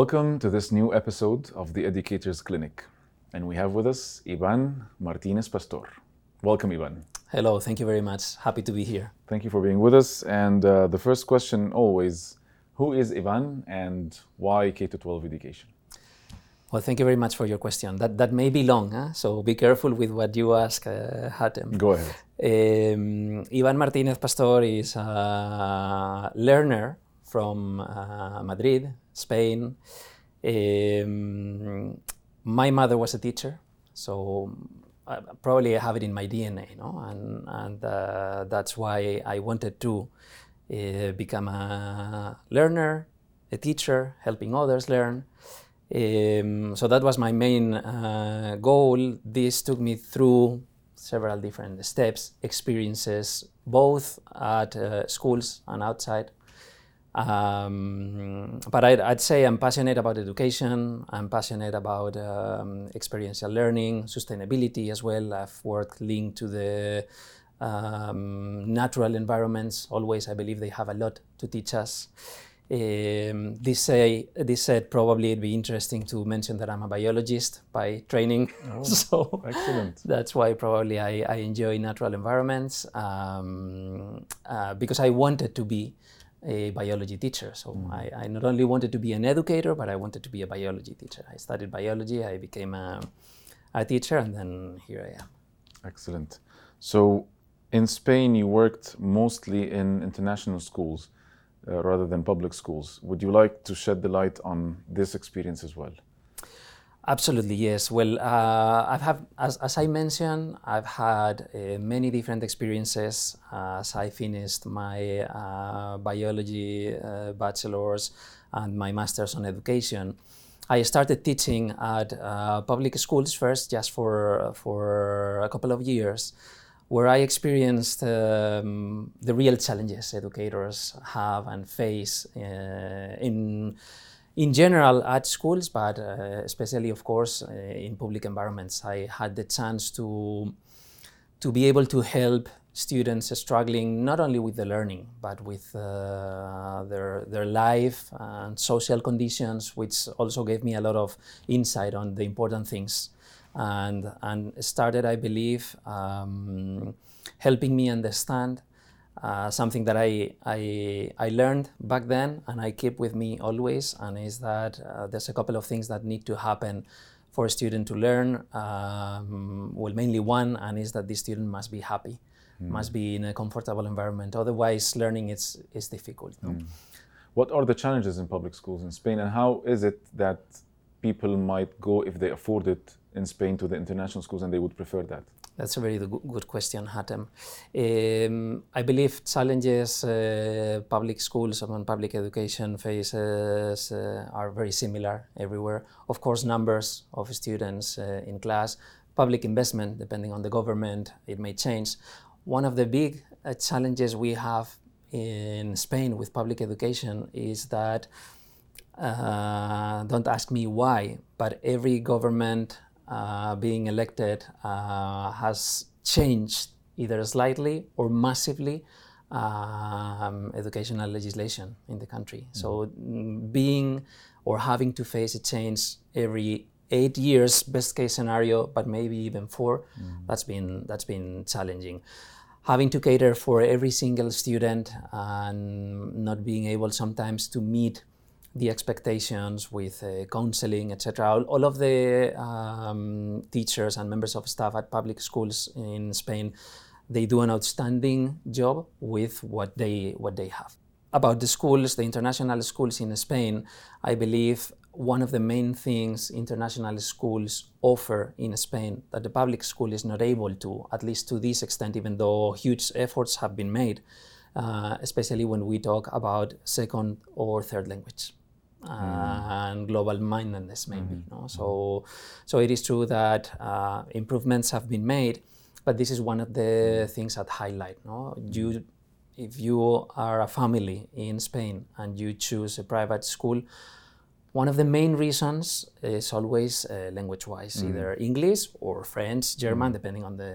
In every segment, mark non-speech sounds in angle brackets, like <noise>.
Welcome to this new episode of the Educators Clinic. And we have with us Ivan Martinez Pastor. Welcome, Ivan. Hello, thank you very much. Happy to be here. Thank you for being with us. And uh, the first question always who is Ivan and why K 12 education? Well, thank you very much for your question. That, that may be long, huh? so be careful with what you ask, uh, Hatem. Go ahead. Um, Ivan Martinez Pastor is a learner from uh, Madrid, Spain. Um, my mother was a teacher, so I probably have it in my DNA, no? and, and uh, that's why I wanted to uh, become a learner, a teacher, helping others learn. Um, so that was my main uh, goal. This took me through several different steps, experiences, both at uh, schools and outside. Um, but I'd, I'd, say I'm passionate about education. I'm passionate about um, experiential learning, sustainability as well. I've worked linked to the um, natural environments. Always, I believe they have a lot to teach us. Um, this, say, this said, probably it'd be interesting to mention that I'm a biologist by training. Oh, <laughs> so excellent. That's why probably I, I enjoy natural environments um, uh, because I wanted to be a biology teacher. So mm. I, I, not only wanted to be an educator, but I wanted to be a biology teacher. I studied biology, I became a, a teacher, and then here I am. Excellent. So in Spain, you worked mostly in international schools uh, rather than public schools. Would you like to shed the light on this experience as well? Absolutely, yes. Well, uh, I've had, as, as, I mentioned, I've had uh, many different experiences as I finished my uh, biology uh, bachelor's and my master's on education. I started teaching at uh, public schools first, just for for a couple of years, where I experienced um, the real challenges educators have and face uh, in in general at schools, but uh, especially, of course, uh, in public environments. I had the chance to, to be able to help students struggling not only with the learning, but with uh, their, their life and social conditions, which also gave me a lot of insight on the important things. And, and started, I believe, um, helping me understand uh, something that I, I, I learned back then and I keep with me always, and is that uh, there's a couple of things that need to happen for a student to learn. Um, well, mainly one, and is that the student must be happy, mm. must be in a comfortable environment. Otherwise, learning is, is difficult. No? Mm. What are the challenges in public schools in Spain, and how is it that people might go if they afford it in Spain to the international schools and they would prefer that? That's a very good question, Hatem. Um, I believe challenges uh, public schools and public education faces uh, are very similar everywhere. Of course, numbers of students uh, in class, public investment, depending on the government, it may change. One of the big uh, challenges we have in Spain with public education is that, uh, don't ask me why, but every government being elected uh, has changed either slightly or massively um, educational legislation in the country. Mm. So being or having to face a change every eight years, best case scenario, but maybe even four, mm. that's been that's been challenging. Having to cater for every single student and not being able sometimes to meet the expectations with uh, counseling, etc. All, all, of the um, teachers and members of staff at public schools in Spain, they do an outstanding job with what they what they have. About the schools, the international schools in Spain, I believe one of the main things international schools offer in Spain that the public school is not able to, at least to this extent, even though huge efforts have been made, uh, especially when we talk about second or third language. Mm. and global mindedness maybe mm-hmm. no? so so it is true that uh, improvements have been made but this is one of the things that highlight no you if you are a family in Spain and you choose a private school one of the main reasons is always uh, language-wise, Mm. either English or French, German, depending on the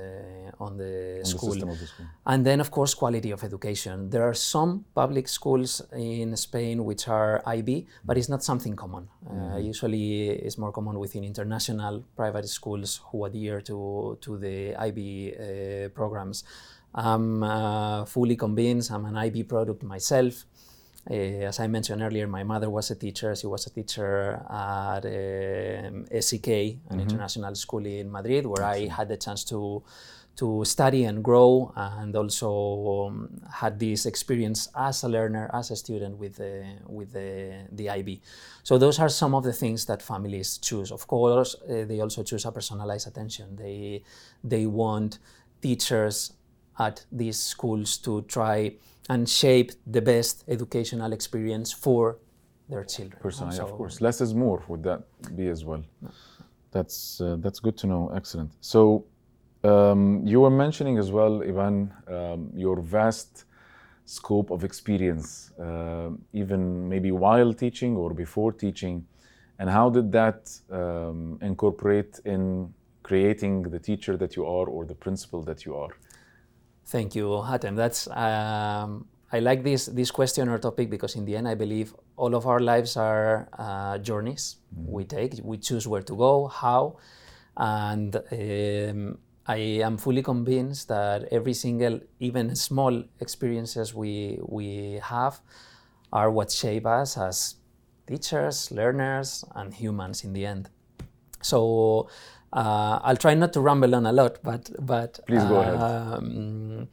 on the On school. of the school. And then, of course, quality of education. There are some public schools in Spain which are IB, but it's not something common. Uh, usually, it's more common within international private schools who adhere to, to the IB uh, programs. I'm uh, fully convinced, I'm an IB product myself. Uh, as I mentioned earlier, my mother was a teacher. She was a teacher at um, SEK, an international school in Madrid, where I had the chance to to study and grow, and also um, had this experience as a learner, as a student with the with the, the IB. So those are some of the things that families choose. Of course, uh, they also choose a personalized attention. They they want teachers at these schools to try and shape the best educational experience for their children. Personally, of course. Less is more. Would that be as well? That's uh, that's good to know. Excellent. So um, you were mentioning as well, Ivan, um, your vast scope of experience, uh, even maybe while teaching or before teaching, and how did that um, incorporate in creating the teacher that you are or the principal that you are? Thank you, Hatem. That's um, I like this this question or topic because in the end, I believe all of our lives are uh, journeys we take. We choose where to go, how, and um, I am fully convinced that every single, even small experiences we we have, are what shape us as teachers, learners, and humans in the end. So uh, I'll try not to ramble on a lot, but but Please go ahead. um,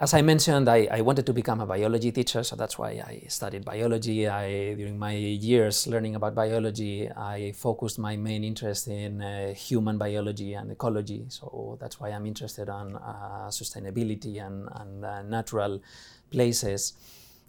as I mentioned, I, I wanted to become a biology teacher, so that's why I studied biology. I, during my years learning about biology, I focused my main interest in uh, human biology and ecology. So that's why I'm interested on uh, sustainability and, and uh, natural places.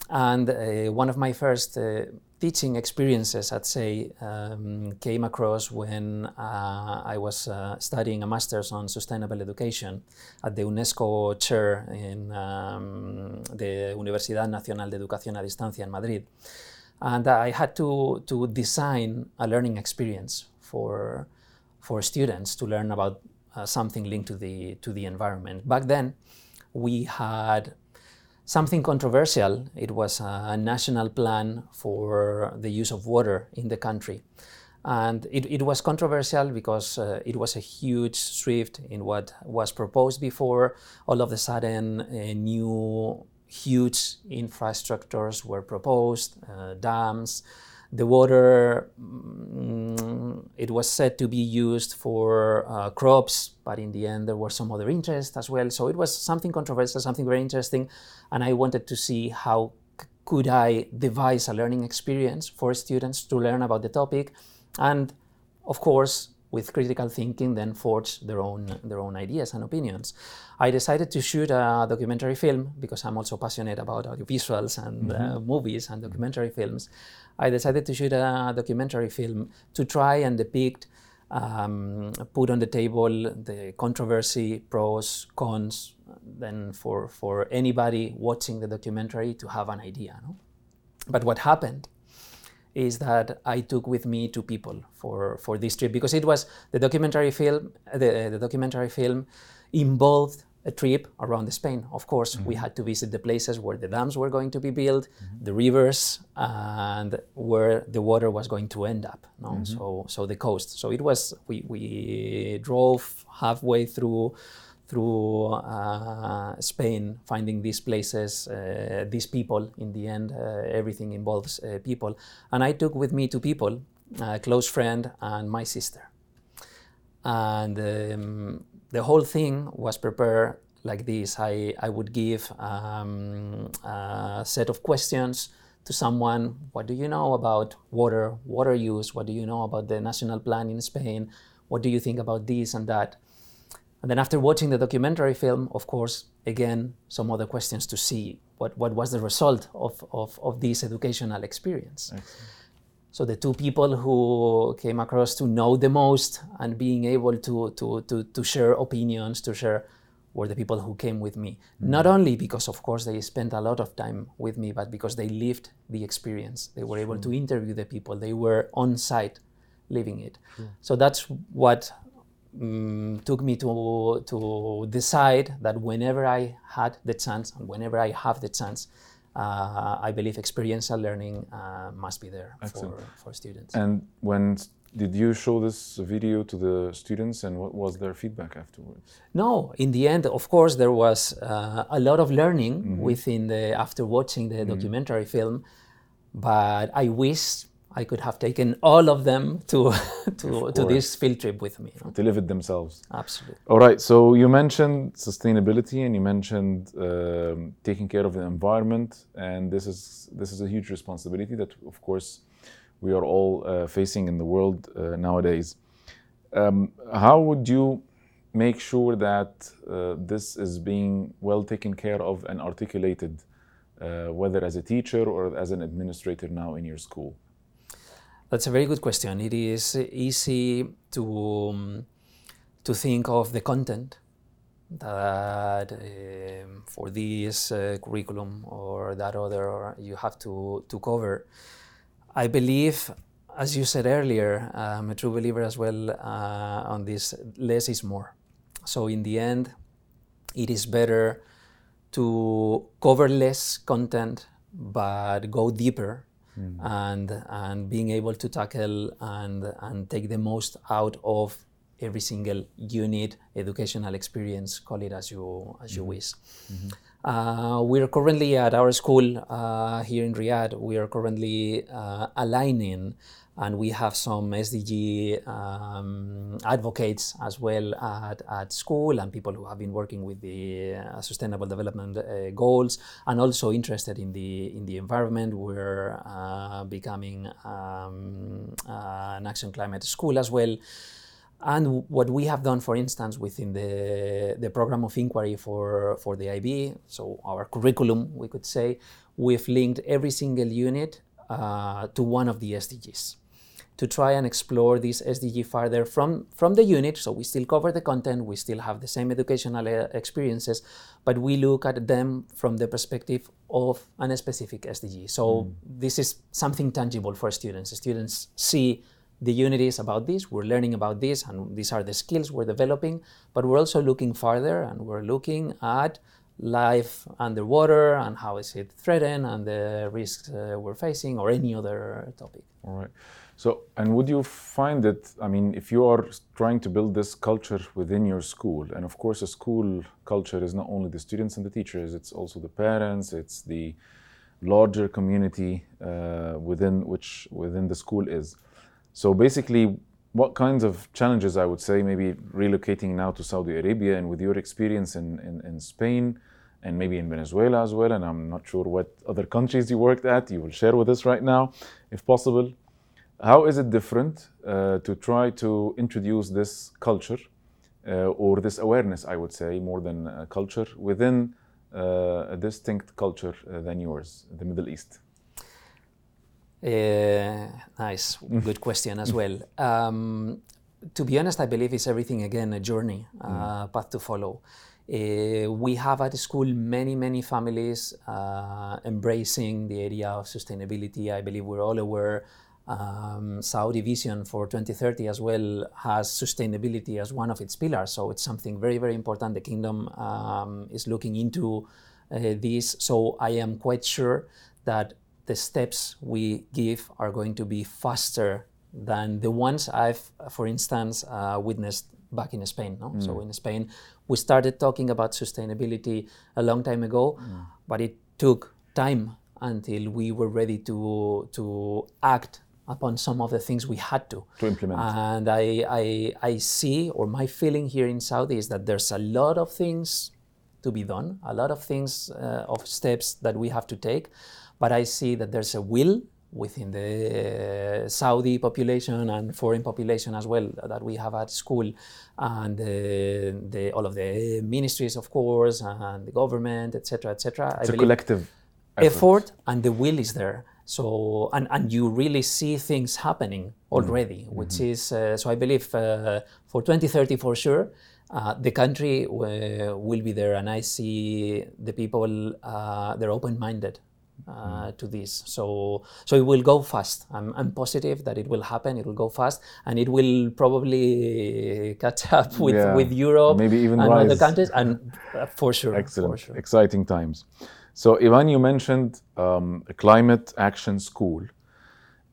And uh, one of my first uh, teaching experiences, I'd say, um, came across when uh, I was uh, studying a master's on sustainable education at the UNESCO chair in um, the Universidad Nacional de Educación a Distancia in Madrid. And I had to, to design a learning experience for, for students to learn about uh, something linked to the, to the environment. Back then, we had something controversial. It was a national plan for the use of water in the country. And it, it was controversial because uh, it was a huge shift in what was proposed before. All of a sudden, uh, new huge infrastructures were proposed, uh, dams. The water, mm, it was said to be used for uh, crops, but in the end there were some other interests as well. So it was something controversial, something very interesting, and I wanted to see how c- could I devise a learning experience for students to learn about the topic, and of course with critical thinking then forge their own their own ideas and opinions. I decided to shoot a documentary film because I'm also passionate about audiovisuals and uh, movies and documentary films. I decided to shoot a documentary film to try and depict, um, put on the table the controversy, pros, cons, then for, for anybody watching the documentary to have an idea. No? But what happened is that I took with me two people for, for this trip because it was the documentary film. The, the documentary film involved a trip around Spain. Of course, we mm-hmm. had to visit the places where the dams were going to be built, mm-hmm. the rivers, and where the water was going to end up. No? Mm-hmm. So, so the coast. So it was. We, we drove halfway through through uh, Spain, finding these places, uh, these people. In the end, uh, everything involves uh, people. And I took with me two people, a close friend and my sister. And um, the whole thing was prepared like this. I, I would give um, a set of questions to someone. What do you know about water, water use? What do you know about the national plan in Spain? What do you think about this and that? And then after watching the documentary film, of course, again, some other questions to see what, what was the result of, of, of this educational experience. So the two people who came across to know the most and being able to, to, to, to share opinions, to share were the people who came with me. Mm. Not only because, of course, they spent a lot of time with me, but because they lived the experience. They were able to interview the people. They were on site living it. So that's what mm, took me to to decide that whenever I had the chance and whenever I have the chance, uh, I believe experiential learning uh, must be there for, Excellent. for students. And when did you show this video to the students, and what was their feedback afterwards? No, in the end, of course, there was uh, a lot of learning Mm-hmm. within the after watching the documentary film, but I wish I could have taken all of them to <laughs> to, to this field trip with me. you know. To live it themselves. Absolutely. All right. So you mentioned sustainability, and you mentioned um, taking care of the environment, and this is this is a huge responsibility that, of course, we are all uh, facing in the world uh, nowadays. Um, how would you make sure that uh, this is being well taken care of and articulated, uh, whether as a teacher or as an administrator now in your school? That's a very good question. It is easy to um, to think of the content that um, for this uh, curriculum or that other you have to to cover. I believe, as you said earlier, I'm a true believer as well uh, on this. Less is more. So in the end, it is better to cover less content but go deeper and and being able to tackle and and take the most out of every single unit educational experience call it as you as you wish. Uh, we're currently at our school uh, here in Riyadh. We are currently uh, aligning, and we have some SDG um, advocates as well at, at school, and people who have been working with the uh, Sustainable Development uh, Goals, and also interested in the in the environment. We're uh, becoming um, uh, an action climate school as well. And what we have done, for instance, within the, the program of inquiry for, for the IB, so our curriculum, we could say, we've linked every single unit uh, to one of the SDGs to try and explore this SDG further from, from the unit. So we still cover the content, we still have the same educational uh, experiences, but we look at them from the perspective of a specific SDG. So this is something tangible for students. Students see the unit is about this, we're learning about this, and these are the skills we're developing, but we're also looking farther and we're looking at life underwater and how is it threatened and the risks uh, we're facing or any other topic. All right. So, and would you find that, I mean, if you are trying to build this culture within your school, and of course, a school culture is not only the students and the teachers, it's also the parents, it's the larger community uh, within which within the school is. So basically, what kinds of challenges I would say, maybe relocating now to Saudi Arabia and with your experience in, in, in Spain and maybe in Venezuela as well, and I'm not sure what other countries you worked at, you will share with us right now, if possible. How is it different uh, to try to introduce this culture uh, or this awareness, I would say, more than culture, within uh, a distinct culture uh, than yours, the Middle East? Uh, nice, good question as well. Um, to be honest, I believe it's everything again a journey, uh, path to follow. Uh, we have at school many, many families uh, embracing the idea of sustainability. I believe we're all aware. Um, Saudi Vision for 2030 as well has sustainability as one of its pillars. So it's something very, very important. The kingdom um, is looking into uh, this. So I am quite sure that the steps we give are going to be faster than the ones I've, for instance, uh, witnessed back in Spain. No? So in Spain, we started talking about sustainability a long time ago, but it took time until we were ready to to act upon some of the things we had to. To implement. And I, I, I see, or my feeling here in Saudi is that there's a lot of things to be done, a lot of things, uh, of steps that we have to take. But I see that there's a will within the Saudi population and foreign population as well that we have at school, and uh, the, all of the ministries, of course, and the government, etc., etc. It's a collective effort. effort and the will is there. So and, and you really see things happening already, mm-hmm. which is uh, so I believe uh, for 2030 for sure. Uh, the country will be there, and I see the people uh, they're open-minded uh, to this. So so it will go fast. I'm, I'm positive that it will happen. It will go fast, and it will probably catch up <laughs> with, yeah, with Europe, maybe even and rise. other countries, and uh, for sure. Excellent, for sure. exciting times. So Ivan, you mentioned um, a climate action school.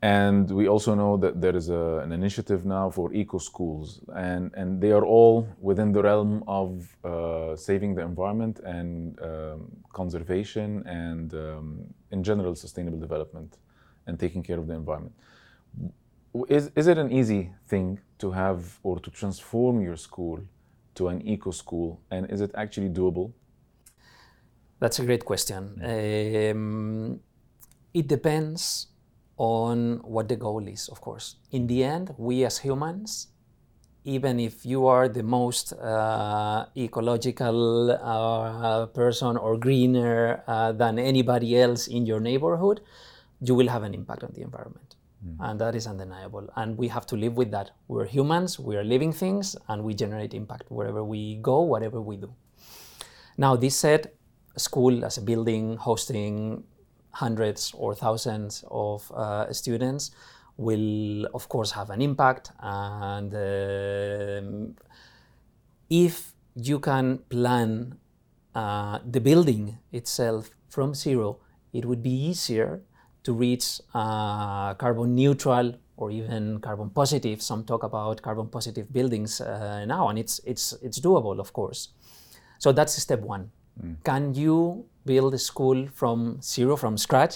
And we also know that there is a, an initiative now for eco schools, and, and they are all within the realm of uh, saving the environment and um, conservation and, um, in general, sustainable development and taking care of the environment. Is, is it an easy thing to have or to transform your school to an eco school, and is it actually doable? That's a great question. Um, it depends on what the goal is, of course. In the end, we as humans, even if you are the most uh, ecological uh, person or greener uh, than anybody else in your neighborhood, you will have an impact on the environment. Mm. And that is undeniable. And we have to live with that. We're humans, we are living things, and we generate impact wherever we go, whatever we do. Now, this said, school as a building hosting hundreds or thousands of uh, students will of course have an impact. And um, if you can plan uh, the building itself from zero it would be easier to reach uh, carbon neutral or even carbon positive. Some talk about carbon positive buildings uh, now and it's it's it's doable of course. So that's step one. Mm. can you build a school from zero, from scratch,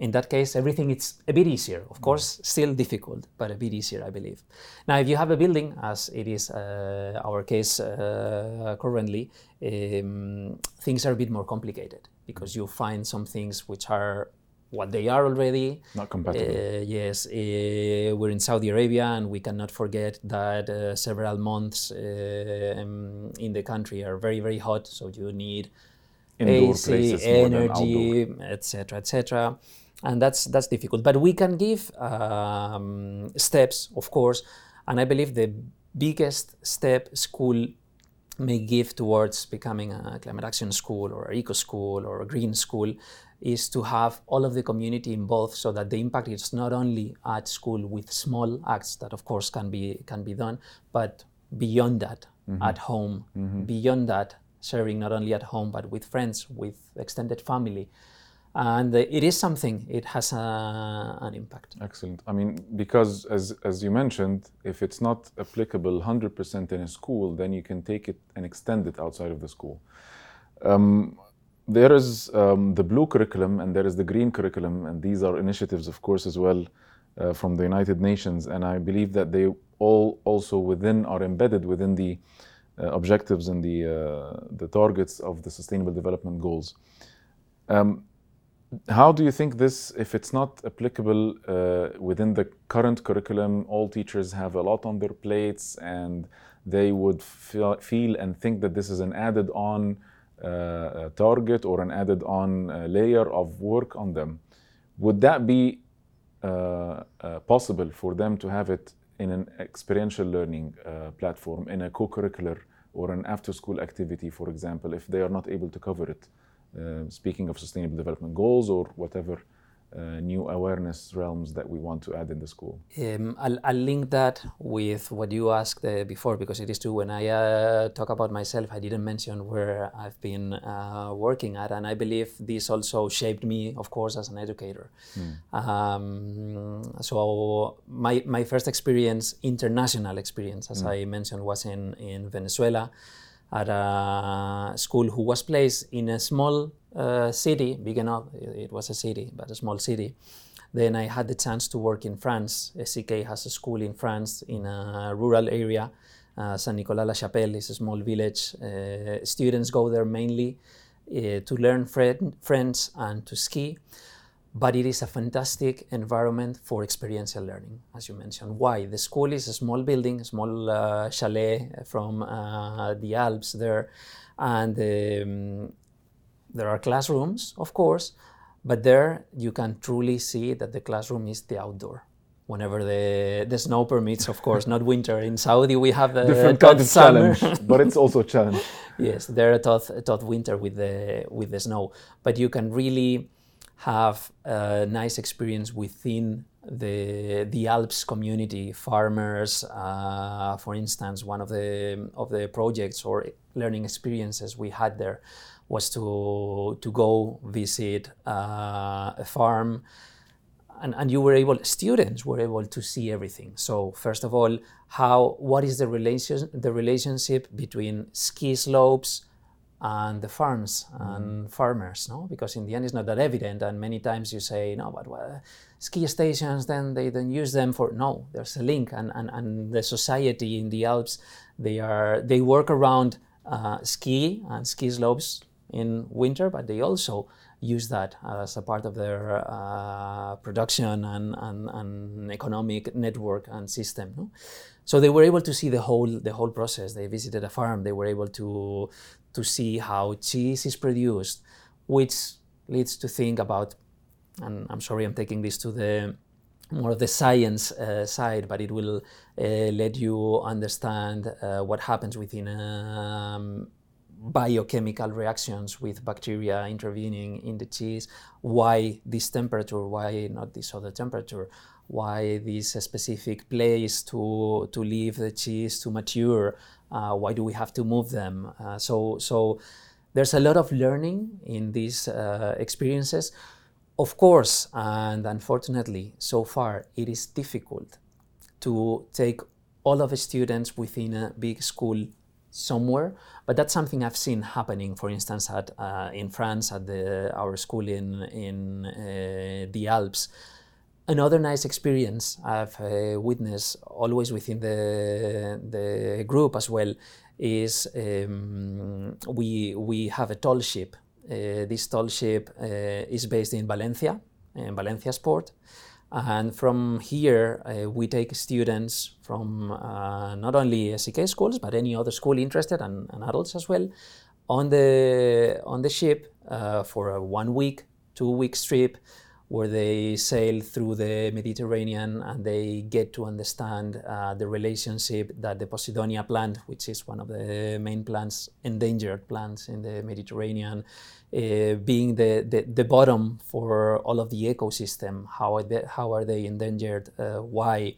in that case, everything is a bit easier. Of course, still difficult, but a bit easier, I believe. Now, if you have a building, as it is uh, our case uh, currently, um, things are a bit more complicated because you find some things which are what they are already. Not compatible. Uh, yes, uh, we're in Saudi Arabia, and we cannot forget that uh, several months uh, um, in the country are very, very hot. So you need AC, energy, etc., etc. And that's that's difficult. But we can give um, steps, of course. And I believe the biggest step school may give towards becoming a climate action school or an eco school or a green school is to have all of the community involved so that the impact is not only at school with small acts that of course can be can be done but beyond that mm-hmm. at home mm-hmm. beyond that sharing not only at home but with friends, with extended family. And it is something, it has a, an impact. Excellent. I mean, because as, as you mentioned, if it's not applicable 100% in a school, then you can take it and extend it outside of the school. Um, there is um, the blue curriculum and there is the green curriculum, and these are initiatives, of course, as well uh, from the United Nations. And I believe that they all also within are embedded within the uh, objectives and the, uh, the targets of the Sustainable Development Goals. Um, how do you think this, if it's not applicable uh, within the current curriculum, all teachers have a lot on their plates and they would feel, feel and think that this is an added on uh, target or an added on uh, layer of work on them? Would that be uh, possible for them to have it in an experiential learning platform, in a co curricular or an after school activity, for example, if they are not able to cover it. Uh, speaking of sustainable development goals or whatever uh, new awareness realms that we want to add in the school? Um, I'll, I'll, link that with what you asked uh, before because it is true. When I uh, talk about myself, I didn't mention where I've been uh, working at, and I believe this also shaped me, of course, as an educator. Mm. Um, so my my first experience, international experience, as mm. I mentioned, was in in Venezuela at a school who was placed in a small uh, city, big enough, it was a city, but a small city. Then I had the chance to work in France. SEK has a school in France in a rural area. Uh, Saint Nicolas La Chapelle is a small village. Uh, students go there mainly uh, to learn French and to ski but it is a fantastic environment for experiential learning, as you mentioned. Why? The school is a small building, a small uh, chalet from uh, the Alps there, and um, there are classrooms, of course, But there you can truly see that the classroom is the outdoor. Whenever the, the snow permits, of course, not winter. In Saudi, we have the Different kind of challenge, but it's also a challenge. <laughs> yes, there are a tough, a tough winter with the with the snow, but you can really have a nice experience within the the Alps community. Farmers, uh, for instance, one of the of the projects or learning experiences we had there was to to go visit uh, a farm and, and you were able students were able to see everything so first of all how what is the relation the relationship between ski slopes and the farms and farmers no because in the end it's not that evident and many times you say no but well, ski stations then they don't use them for no there's a link and, and, and the society in the alps they are they work around uh, ski and ski slopes in winter but they also use that as a part of their uh, production and, and, and economic network and system. No? So they were able to see the whole the whole process. They visited a farm. They were able to to see how cheese is produced, which leads to think about. And I'm sorry, I'm taking this to the more of the science uh, side, but it will uh, let you understand uh, what happens within um, biochemical reactions with bacteria intervening in the cheese, why this temperature, why not this other temperature, why this specific place to, to leave the cheese to mature, uh, why do we have to move them? Uh, so, so there's a lot of learning in these uh, experiences. Of course, and unfortunately, so far it is difficult to take all of the students within a big school somewhere. But that's something I've seen happening, for instance, at uh, in France at the, our school in in uh, the Alps. Another nice experience I've uh, witnessed, always within the the group as well, is um, we we have a tall ship. Uh, this tall ship uh, is based in Valencia, in Valencia Sport. And from here, uh, we take students from uh, not only SEK schools, but any other school interested and, and adults as well on the, on the ship uh, for a one week, two week trip where they sail through the Mediterranean and they get to understand uh, the relationship that the Posidonia plant, which is one of the main plants, endangered plants in the Mediterranean, uh, being the, the, the, bottom for all of the ecosystem. How are they, how are they endangered? Uh, why?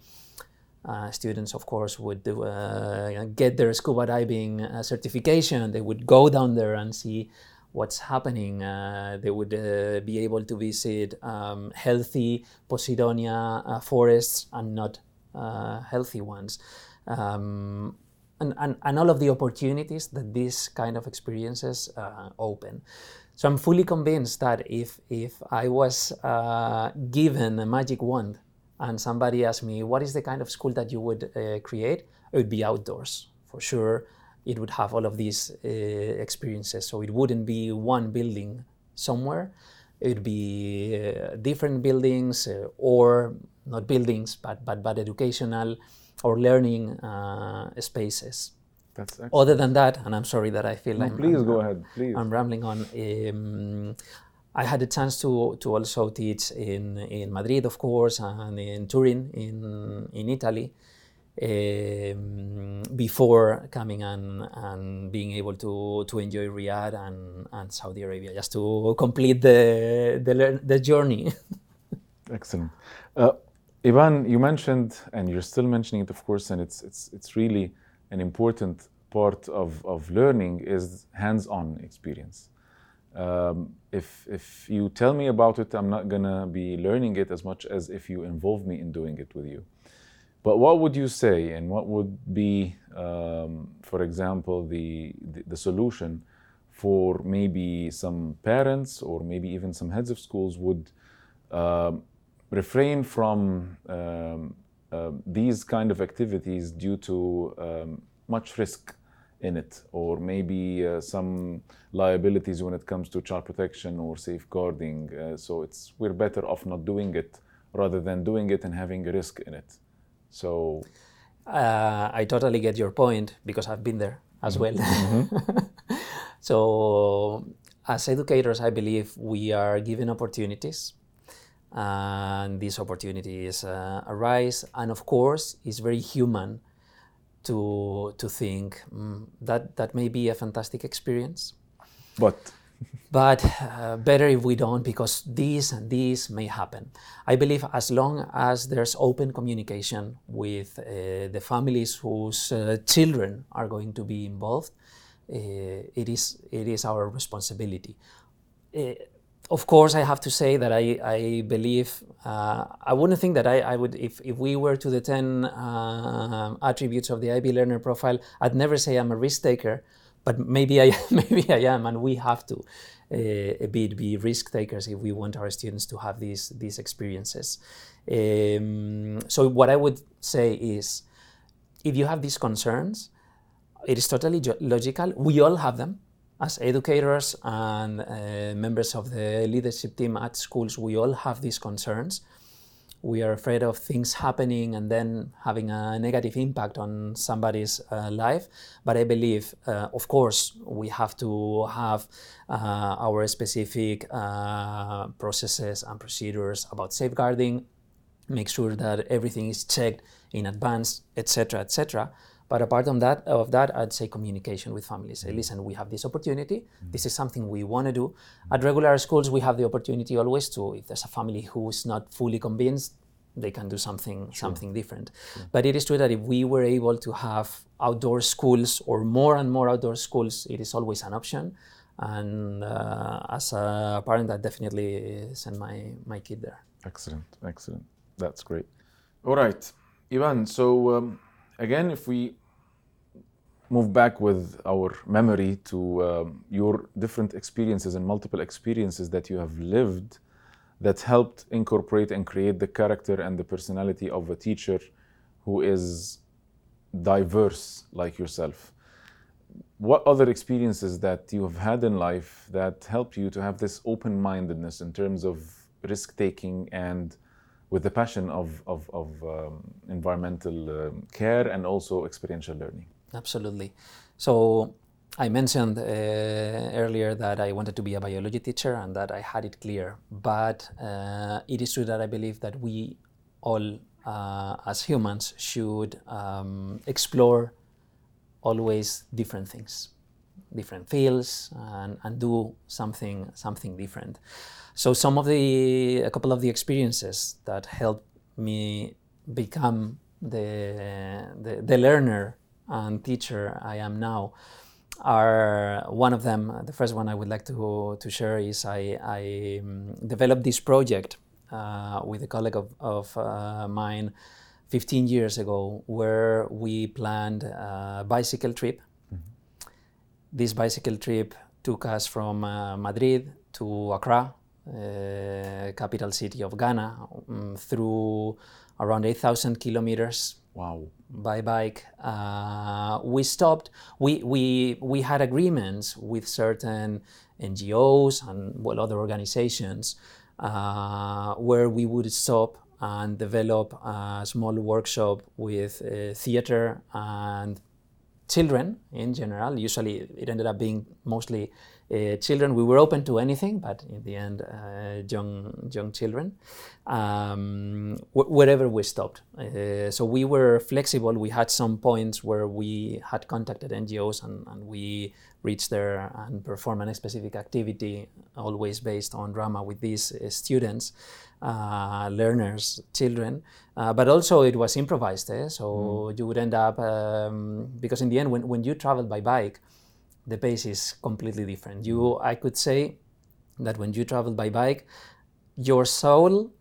Uh, students, of course, would do, uh, get their scuba diving uh, certification. They would go down there and see what's happening. Uh, they would be able to visit um, healthy Posidonia forests and not healthy ones. Um, and, and, and, all of the opportunities that these kind of experiences open. So I'm fully convinced that if if I was uh, given a magic wand and somebody asked me what is the kind of school that you would uh, create, it would be outdoors for sure. It would have all of these uh, experiences. So it wouldn't be one building somewhere. It would be uh, different buildings uh, or not buildings, but but but educational or learning uh, spaces. That's excellent. Other than that, and I'm sorry that I feel no, I'm, please I'm, go ahead. Please. I'm rambling on. Um, I had a chance to to also teach in in Madrid, of course, and in Turin, in in Italy, um, before coming and and being able to to enjoy Riyadh and and Saudi Arabia, just to complete the the the journey. <laughs> Excellent. Uh, Ivan, you mentioned, and you're still mentioning it, of course, and it's it's it's really an important part of, of learning is hands-on experience. Um, if, if you tell me about it, I'm not gonna be learning it as much as if you involve me in doing it with you. But what would you say, and what would be, um, for example, the, the, the solution for maybe some parents or maybe even some heads of schools would uh, refrain from um, uh, these kind of activities due to um, much risk in it, or maybe uh, some liabilities when it comes to child protection or safeguarding. Uh, so it's we're better off not doing it rather than doing it and having a risk in it. So uh, I totally get your point because I've been there as mm-hmm. well. Mm-hmm. <laughs> so as educators, I believe we are given opportunities, and these opportunities uh, arise. And of course, it's very human to to think mm, that that may be a fantastic experience. But but uh, better if we don't because this and this may happen. I believe as long as there's open communication with uh, the families whose uh, children are going to be involved, uh, it is it is our responsibility. Uh, of course, I have to say that I, I believe uh, I wouldn't think that I, I would if, if we were to the ten attributes of the IB learner profile, I'd never say I'm a risk taker but maybe I <laughs> maybe I am, and we have to uh, a bit be risk takers if we want our students to have these these experiences. Um, so what I would say is, if you have these concerns, it is totally logical. We all have them as educators and uh, members of the leadership team at schools. We all have these concerns we are afraid of things happening and then having a negative impact on somebody's uh, life. But I believe, uh, of course, we have to have uh, our specific uh, processes and procedures about safeguarding, make sure that everything is checked in advance, etc., etc. But apart from that, of that, I'd say communication with families. Say, listen, we have this opportunity. This is something we want to do. At regular schools, we have the opportunity always to, if there's a family who's not fully convinced, they can do something sure. something different. Sure. But it is true that if we were able to have outdoor schools or more and more outdoor schools, it is always an option. And uh, as a parent, I definitely send my my kid there. Excellent, excellent. That's great. All right, Ivan. So um, again, if we move back with our memory to um, your different experiences and multiple experiences that you have lived that helped incorporate and create the character and the personality of a teacher who is diverse like yourself. What other experiences that you have had in life that help you to have this open mindedness in terms of risk taking and with the passion of, of, of um, environmental um, care and also experiential learning? Absolutely. So I mentioned uh, earlier that I wanted to be a biology teacher and that I had it clear, but uh, it is true that I believe that we all, uh, as humans, should um, explore always different things, different fields, and, and do something something different. So some of the, a couple of the experiences that helped me become the, the, the learner and teacher I am now are one of them. The first one I would like to, to share is I, I um, developed this project uh, with a colleague of, of uh, mine 15 years ago where we planned a bicycle trip. Mm-hmm. This bicycle trip took us from uh, Madrid to Accra, uh, capital city of Ghana, um, through around 8,000 kilometers Wow. By bike. Uh, we stopped. We, we, we had agreements with certain NGOs and well, other organizations uh, where we would stop and develop a small workshop with uh, theater and children in general. Usually it ended up being mostly uh, children. We were open to anything, but in the end, uh, young young children. Um, wh- wherever we stopped, uh, so we were flexible. We had some points where we had contacted NGOs and, and we reached there and performed a specific activity, always based on drama with these uh, students. Uh, learners, children, uh, but also it was improvised. Eh? So mm. you would end up um, because in the end, when, when you travel by bike, the pace is completely different. You, I could say that when you travel by bike, your soul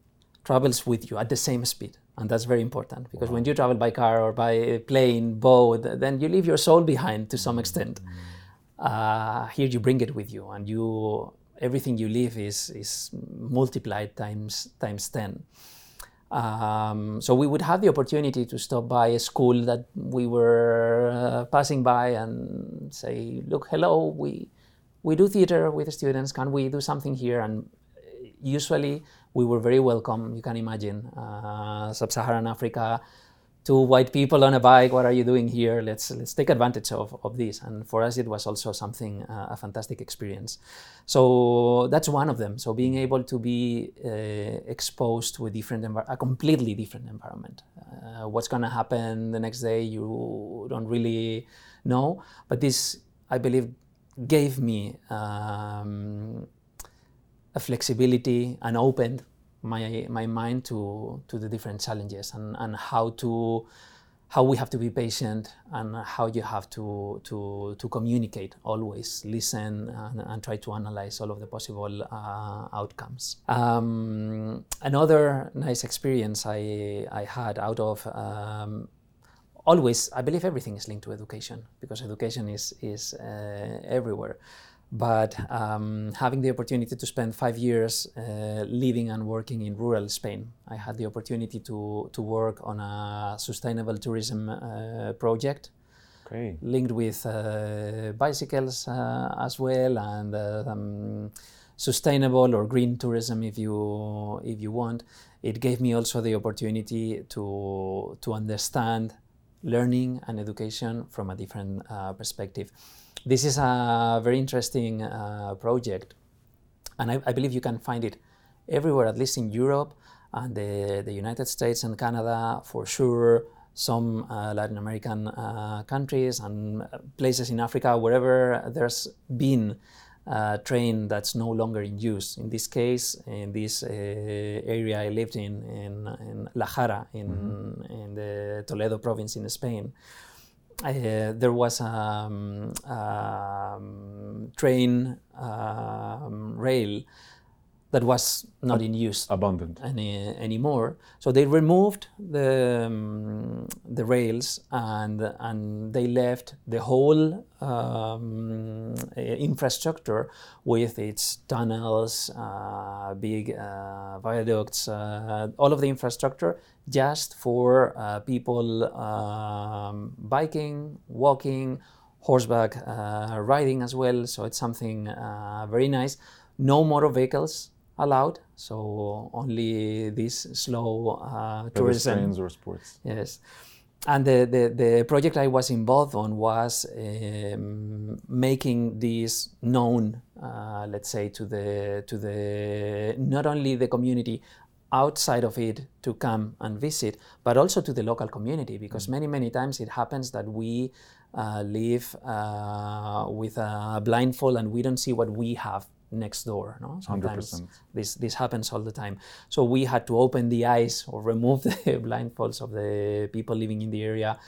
travels with you at the same speed. And that's very important because wow. when you travel by car or by plane, boat, then you leave your soul behind to some extent. Uh, here you bring it with you, and you everything you live is is multiplied times times ten. Um, so we would have the opportunity to stop by a school that we were uh, passing by and say, "Look, hello, we we do theater with the students. Can we do something here?" And usually we were very welcome. You can imagine uh, sub-Saharan Africa, two white people on a bike. What are you doing here? Let's let's take advantage of, of this. And for us, it was also something uh, a fantastic experience. So that's one of them. So being able to be uh, exposed to a different a completely different environment. Uh, what's going to happen the next day, you don't really know. But this, I believe, gave me. Um, a flexibility and opened my my mind to to the different challenges and, and how to how we have to be patient and how you have to to to communicate always listen and, and try to analyze all of the possible uh, outcomes. Um, another nice experience i i had out of um, always i believe everything is linked to education because education is is uh, everywhere but um, having the opportunity to spend five years uh, living and working in rural Spain, I had the opportunity to, to work on a sustainable tourism uh, project Okay. linked with uh, bicycles uh, as well and uh, um, sustainable or green tourism if you if you want. It gave me also the opportunity to to understand learning and education from a different uh, perspective. This is a very interesting uh, project, and I, I believe you can find it everywhere, at least in Europe and the, the United States and Canada for sure, some uh, Latin American uh, countries and uh, places in Africa, wherever there's been a train that's no longer in use. In this case, in this uh, area I lived in, in, in La Jara, in, in the Toledo province in Spain, uh, there was a um, um, train um, rail that was not in use Abundant. any, anymore. So they removed the, um, the rails and, and they left the whole um, infrastructure with its tunnels, uh, big uh, viaducts, uh, all of the infrastructure just for uh, people um, biking, walking, horseback uh, riding as well. So it's something uh, very nice. No motor vehicles allowed, so only this slow uh, tourism. Pedestrians or sports. Yes. And the, the, the project I was involved on was um, making this known, uh, let's say, to the to the not only the community outside of it to come and visit, but also to the local community, because many many times it happens that we uh, live uh, with a blindfold and we don't see what we have next door. No, sometimes 100%. this this happens all the time. So we had to open the eyes or remove <laughs> the blindfolds of the people living in the area.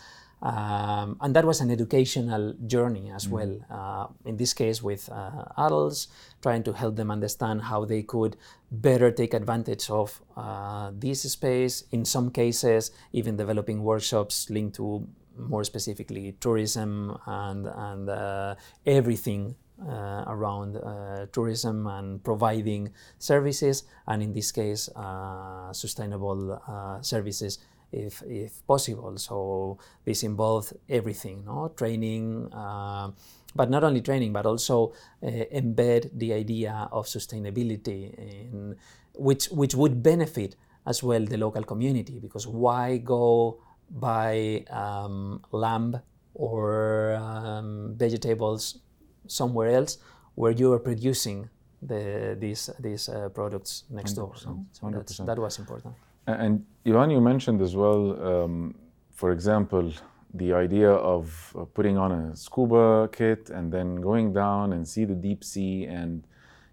Um, and that was an educational journey as well. Uh, in this case, with uh, adults, trying to help them understand how they could better take advantage of uh, this space. In some cases, even developing workshops linked to more specifically tourism and and uh, everything uh, around uh, tourism and providing services, and in this case, uh, sustainable uh, services if, if possible. So this involves everything, no training, uh, but not only training, but also uh, embed the idea of sustainability, in, which which would benefit as well the local community because why go buy um, lamb or um, vegetables somewhere else where you are producing the, these these uh, products next door. no? So 100%. that was important. And Ivan, you mentioned as well, um, for example, the idea of putting on a scuba kit and then going down and see the deep sea and,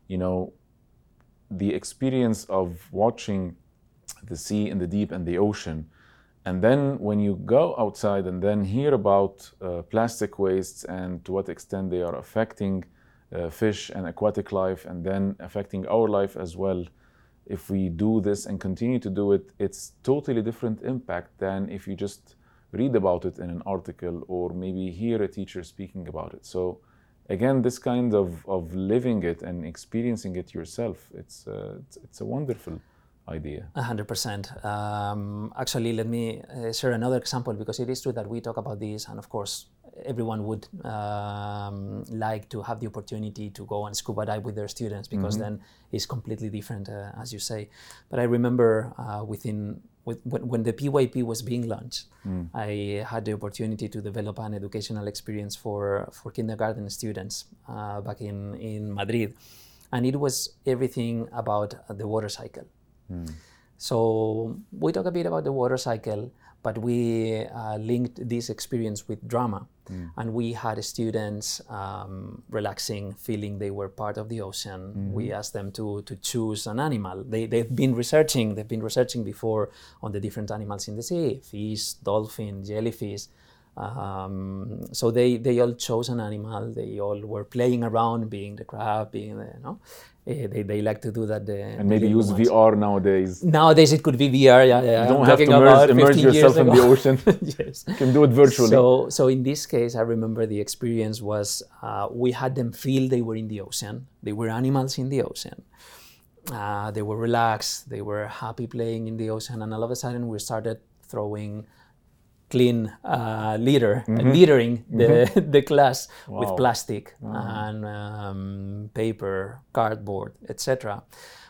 you know, the experience of watching the sea and the deep and the ocean. And then when you go outside and then hear about uh, plastic wastes and to what extent they are affecting uh, fish and aquatic life and then affecting our life as well, if we do this and continue to do it, it's totally different impact than if you just read about it in an article or maybe hear a teacher speaking about it. So again, this kind of, of living it and experiencing it yourself, it's, uh, it's, it's a wonderful idea. A hundred percent. Um, Actually, let me uh, share another example because it is true that we talk about this, and of course, everyone would um, like to have the opportunity to go and scuba dive with their students because then it's completely different, uh, as you say. But I remember uh, within with, when, when the PYP was being launched, I had the opportunity to develop an educational experience for for kindergarten students uh, back in in Madrid, and it was everything about the water cycle. So we talk a bit about the water cycle, but we uh, linked this experience with drama, and we had students um, relaxing, feeling they were part of the ocean. We asked them to to choose an animal. They they've been researching. They've been researching before on the different animals in the sea: fish, dolphin, jellyfish. Um, so they, they all chose an animal. They all were playing around, being the crab, being the you know. Eh, they, they like to do that. The, And maybe use VR nowadays. Nowadays it could be VR. Yeah, yeah. You don't I'm have to talking immerse, about immerse 15 years yourself in the <laughs> ocean. yes. you can do it virtually. So, so in this case, I remember the experience was uh, we had them feel they were in the ocean. They were animals in the ocean. Uh, they were relaxed. They were happy playing in the ocean, and all of a sudden we started throwing clean uh, litter, littering the, <laughs> the class with Wow. plastic and um, paper, cardboard, etc.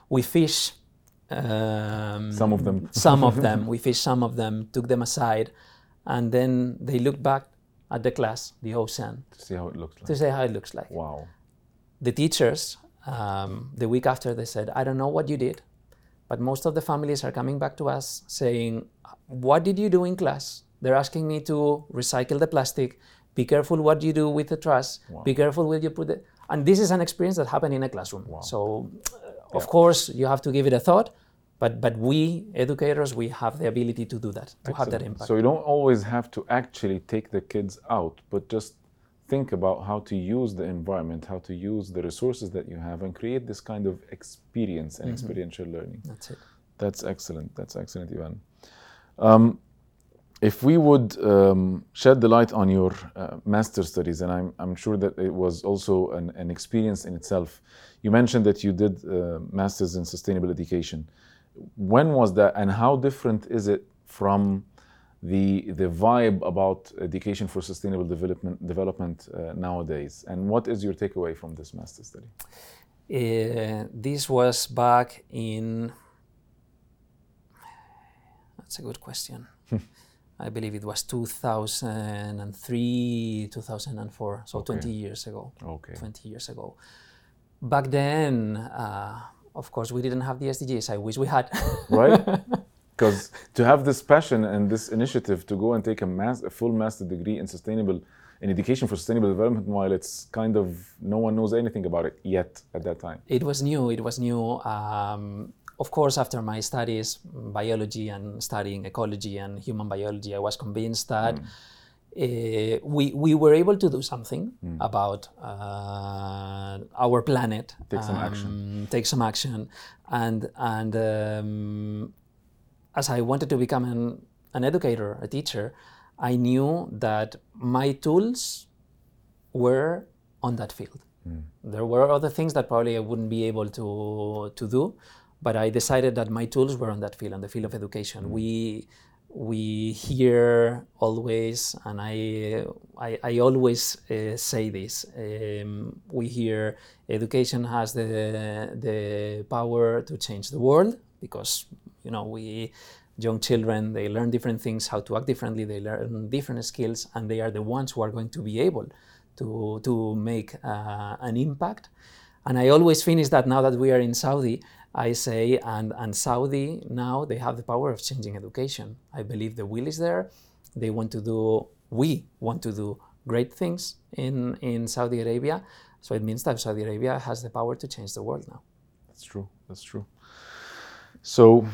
We fish. Um, Some of them. some of <laughs> them. We fished some of them, took them aside, and then they looked back at the class, the ocean, to see how it looks like. to say how it looks like. Wow. The teachers, um, the week after, they said, I don't know what you did, but most of the families are coming back to us saying, What did you do in class? They're asking me to recycle the plastic. Be careful what you do with the trash. Be careful where you put it. And this is an experience that happened in a classroom. So, uh, of course, you have to give it a thought. But, but we educators we have the ability to do that to have that impact So you don't always have to actually take the kids out, but just think about how to use the environment, how to use the resources that you have, and create this kind of experience and experiential learning. that's it That's excellent. That's excellent, Ivan. Um, if we would um, shed the light on your uh, master studies, and I'm, I'm sure that it was also an, an experience in itself. You mentioned that you did uh, masters in sustainable education. When was that, and how different is it from the the vibe about education for sustainable development development uh, nowadays? And what is your takeaway from this master study? Uh, this was back in. That's a good question. I believe it was 2003, 2004, so 20 years ago. Okay. 20 years ago. Back then, uh, of course, we didn't have the SDGs. I wish we had. right? <laughs> Because to have this passion and this initiative to go and take a, mas- a full master degree in sustainable in education for sustainable development, while it's kind of no one knows anything about it yet at that time. It was new. It was new. Um, of course, after my studies, biology and studying ecology and human biology, I was convinced that uh, we we were able to do something about uh, our planet. Take some action. um, Take some action, and and um, as I wanted to become an, an educator, a teacher, I knew that my tools were on that field. There were other things that probably I wouldn't be able to to do, but I decided that my tools were on that field, on the field of education. We we hear always, and I I, I always uh, say this. Um, we hear education has the the power to change the world because you know we young children they learn different things how to act differently they learn different skills and they are the ones who are going to be able to to make uh, an impact and i always finish that now that we are in saudi i say and and saudi now they have the power of changing education. I believe the will is there. They want to do we want to do great things in in saudi arabia. So it means that saudi arabia has the power to change the world now. That's true. That's true. So,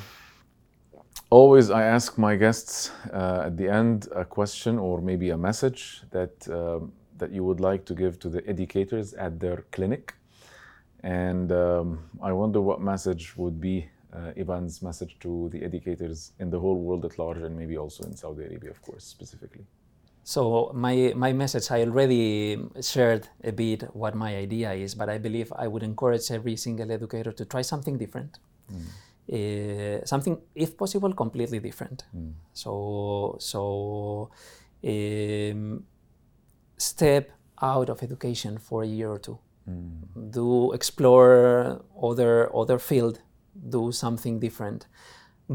always I ask my guests uh, at the end a question or maybe a message that um, that you would like to give to the educators at their clinic, and um, I wonder what message would be uh, Ivan's message to the educators in the whole world at large, and maybe also in Saudi Arabia, of course, specifically. So my my message, I already shared a bit what my idea is, but I believe I would encourage every single educator to try something different, uh, something, if possible, completely different. So so um, step out of education for a year or two. Do explore other other field, do something different,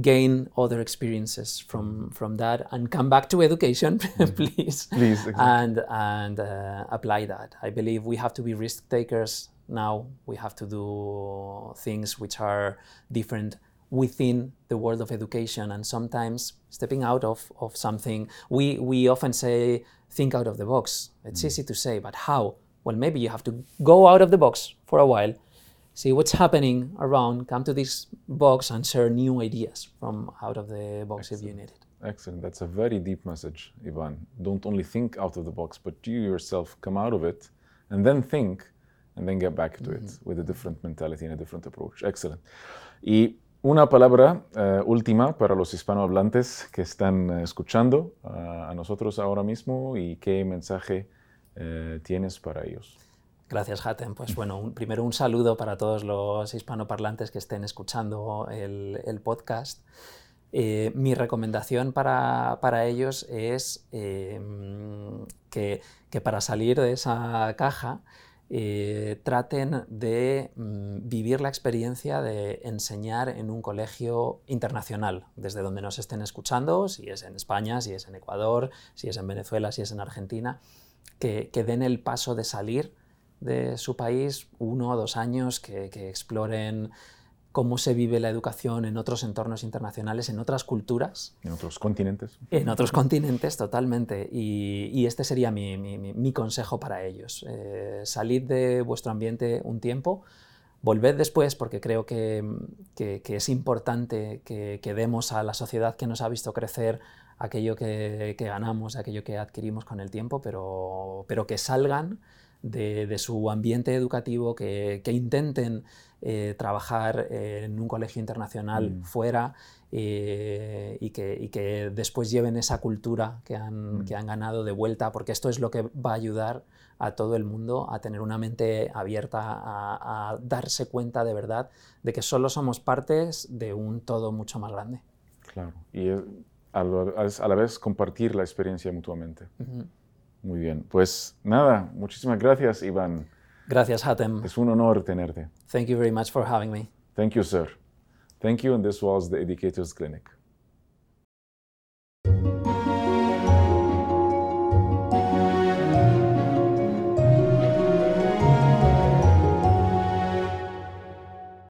gain other experiences from from that, and come back to education, <laughs> please. Please, exactly. And and uh, apply that. I believe we have to be risk takers now. We have to do things which are different within the world of education and sometimes stepping out of, of something we, we often say think out of the box it's easy to say but how well maybe you have to go out of the box for a while see what's happening around come to this box and share new ideas from out of the box if you need it Excellent. That's a very deep message, Ivan. Don't only think out of the box, but you yourself come out of it and then think and then get back to it with a different mentality and a different approach. Excellent. Y una palabra eh, última para los hispanohablantes que están eh, escuchando ah, a nosotros ahora mismo y qué mensaje eh, tienes para ellos. Gracias, Hatem. Pues bueno, primero un saludo para todos los hispanoparlantes que estén escuchando el, podcast. Eh, mi recomendación para, para ellos es que, que para salir de esa caja eh, traten de mm, vivir la experiencia de enseñar en un colegio internacional, desde donde nos estén escuchando, si es en España, si es en Ecuador, si es en Venezuela, si es en Argentina, que, que den el paso de salir de su país uno o dos años, que, que exploren cómo se vive la educación en otros entornos internacionales, en otras culturas, En otros continentes. en otros continentes totalmente. Y, y este sería mi, mi- mi- mi consejo para ellos. Eh, salid de vuestro ambiente un tiempo, volved después porque creo que, que- que es importante que, que demos a la sociedad que nos ha visto crecer aquello que, que ganamos, aquello que adquirimos con el tiempo, pero, pero que salgan de, de su ambiente educativo, que, que intenten eh, trabajar en un colegio internacional Mm. fuera eh, y, que, y que después lleven esa cultura que han, Mm. que han ganado de vuelta, porque esto es lo que va a ayudar a todo el mundo a tener una mente abierta, a, a darse cuenta de verdad de que solo somos partes de un todo mucho más grande. Claro. Y eh, a la, vez compartir la experiencia mutuamente. Muy bien. Pues nada, muchísimas gracias, Iván. Gracias, Hatem. Es un honor tenerte. Thank you very much for having me. Thank you, sir. Thank you, and this was the Educators Clinic.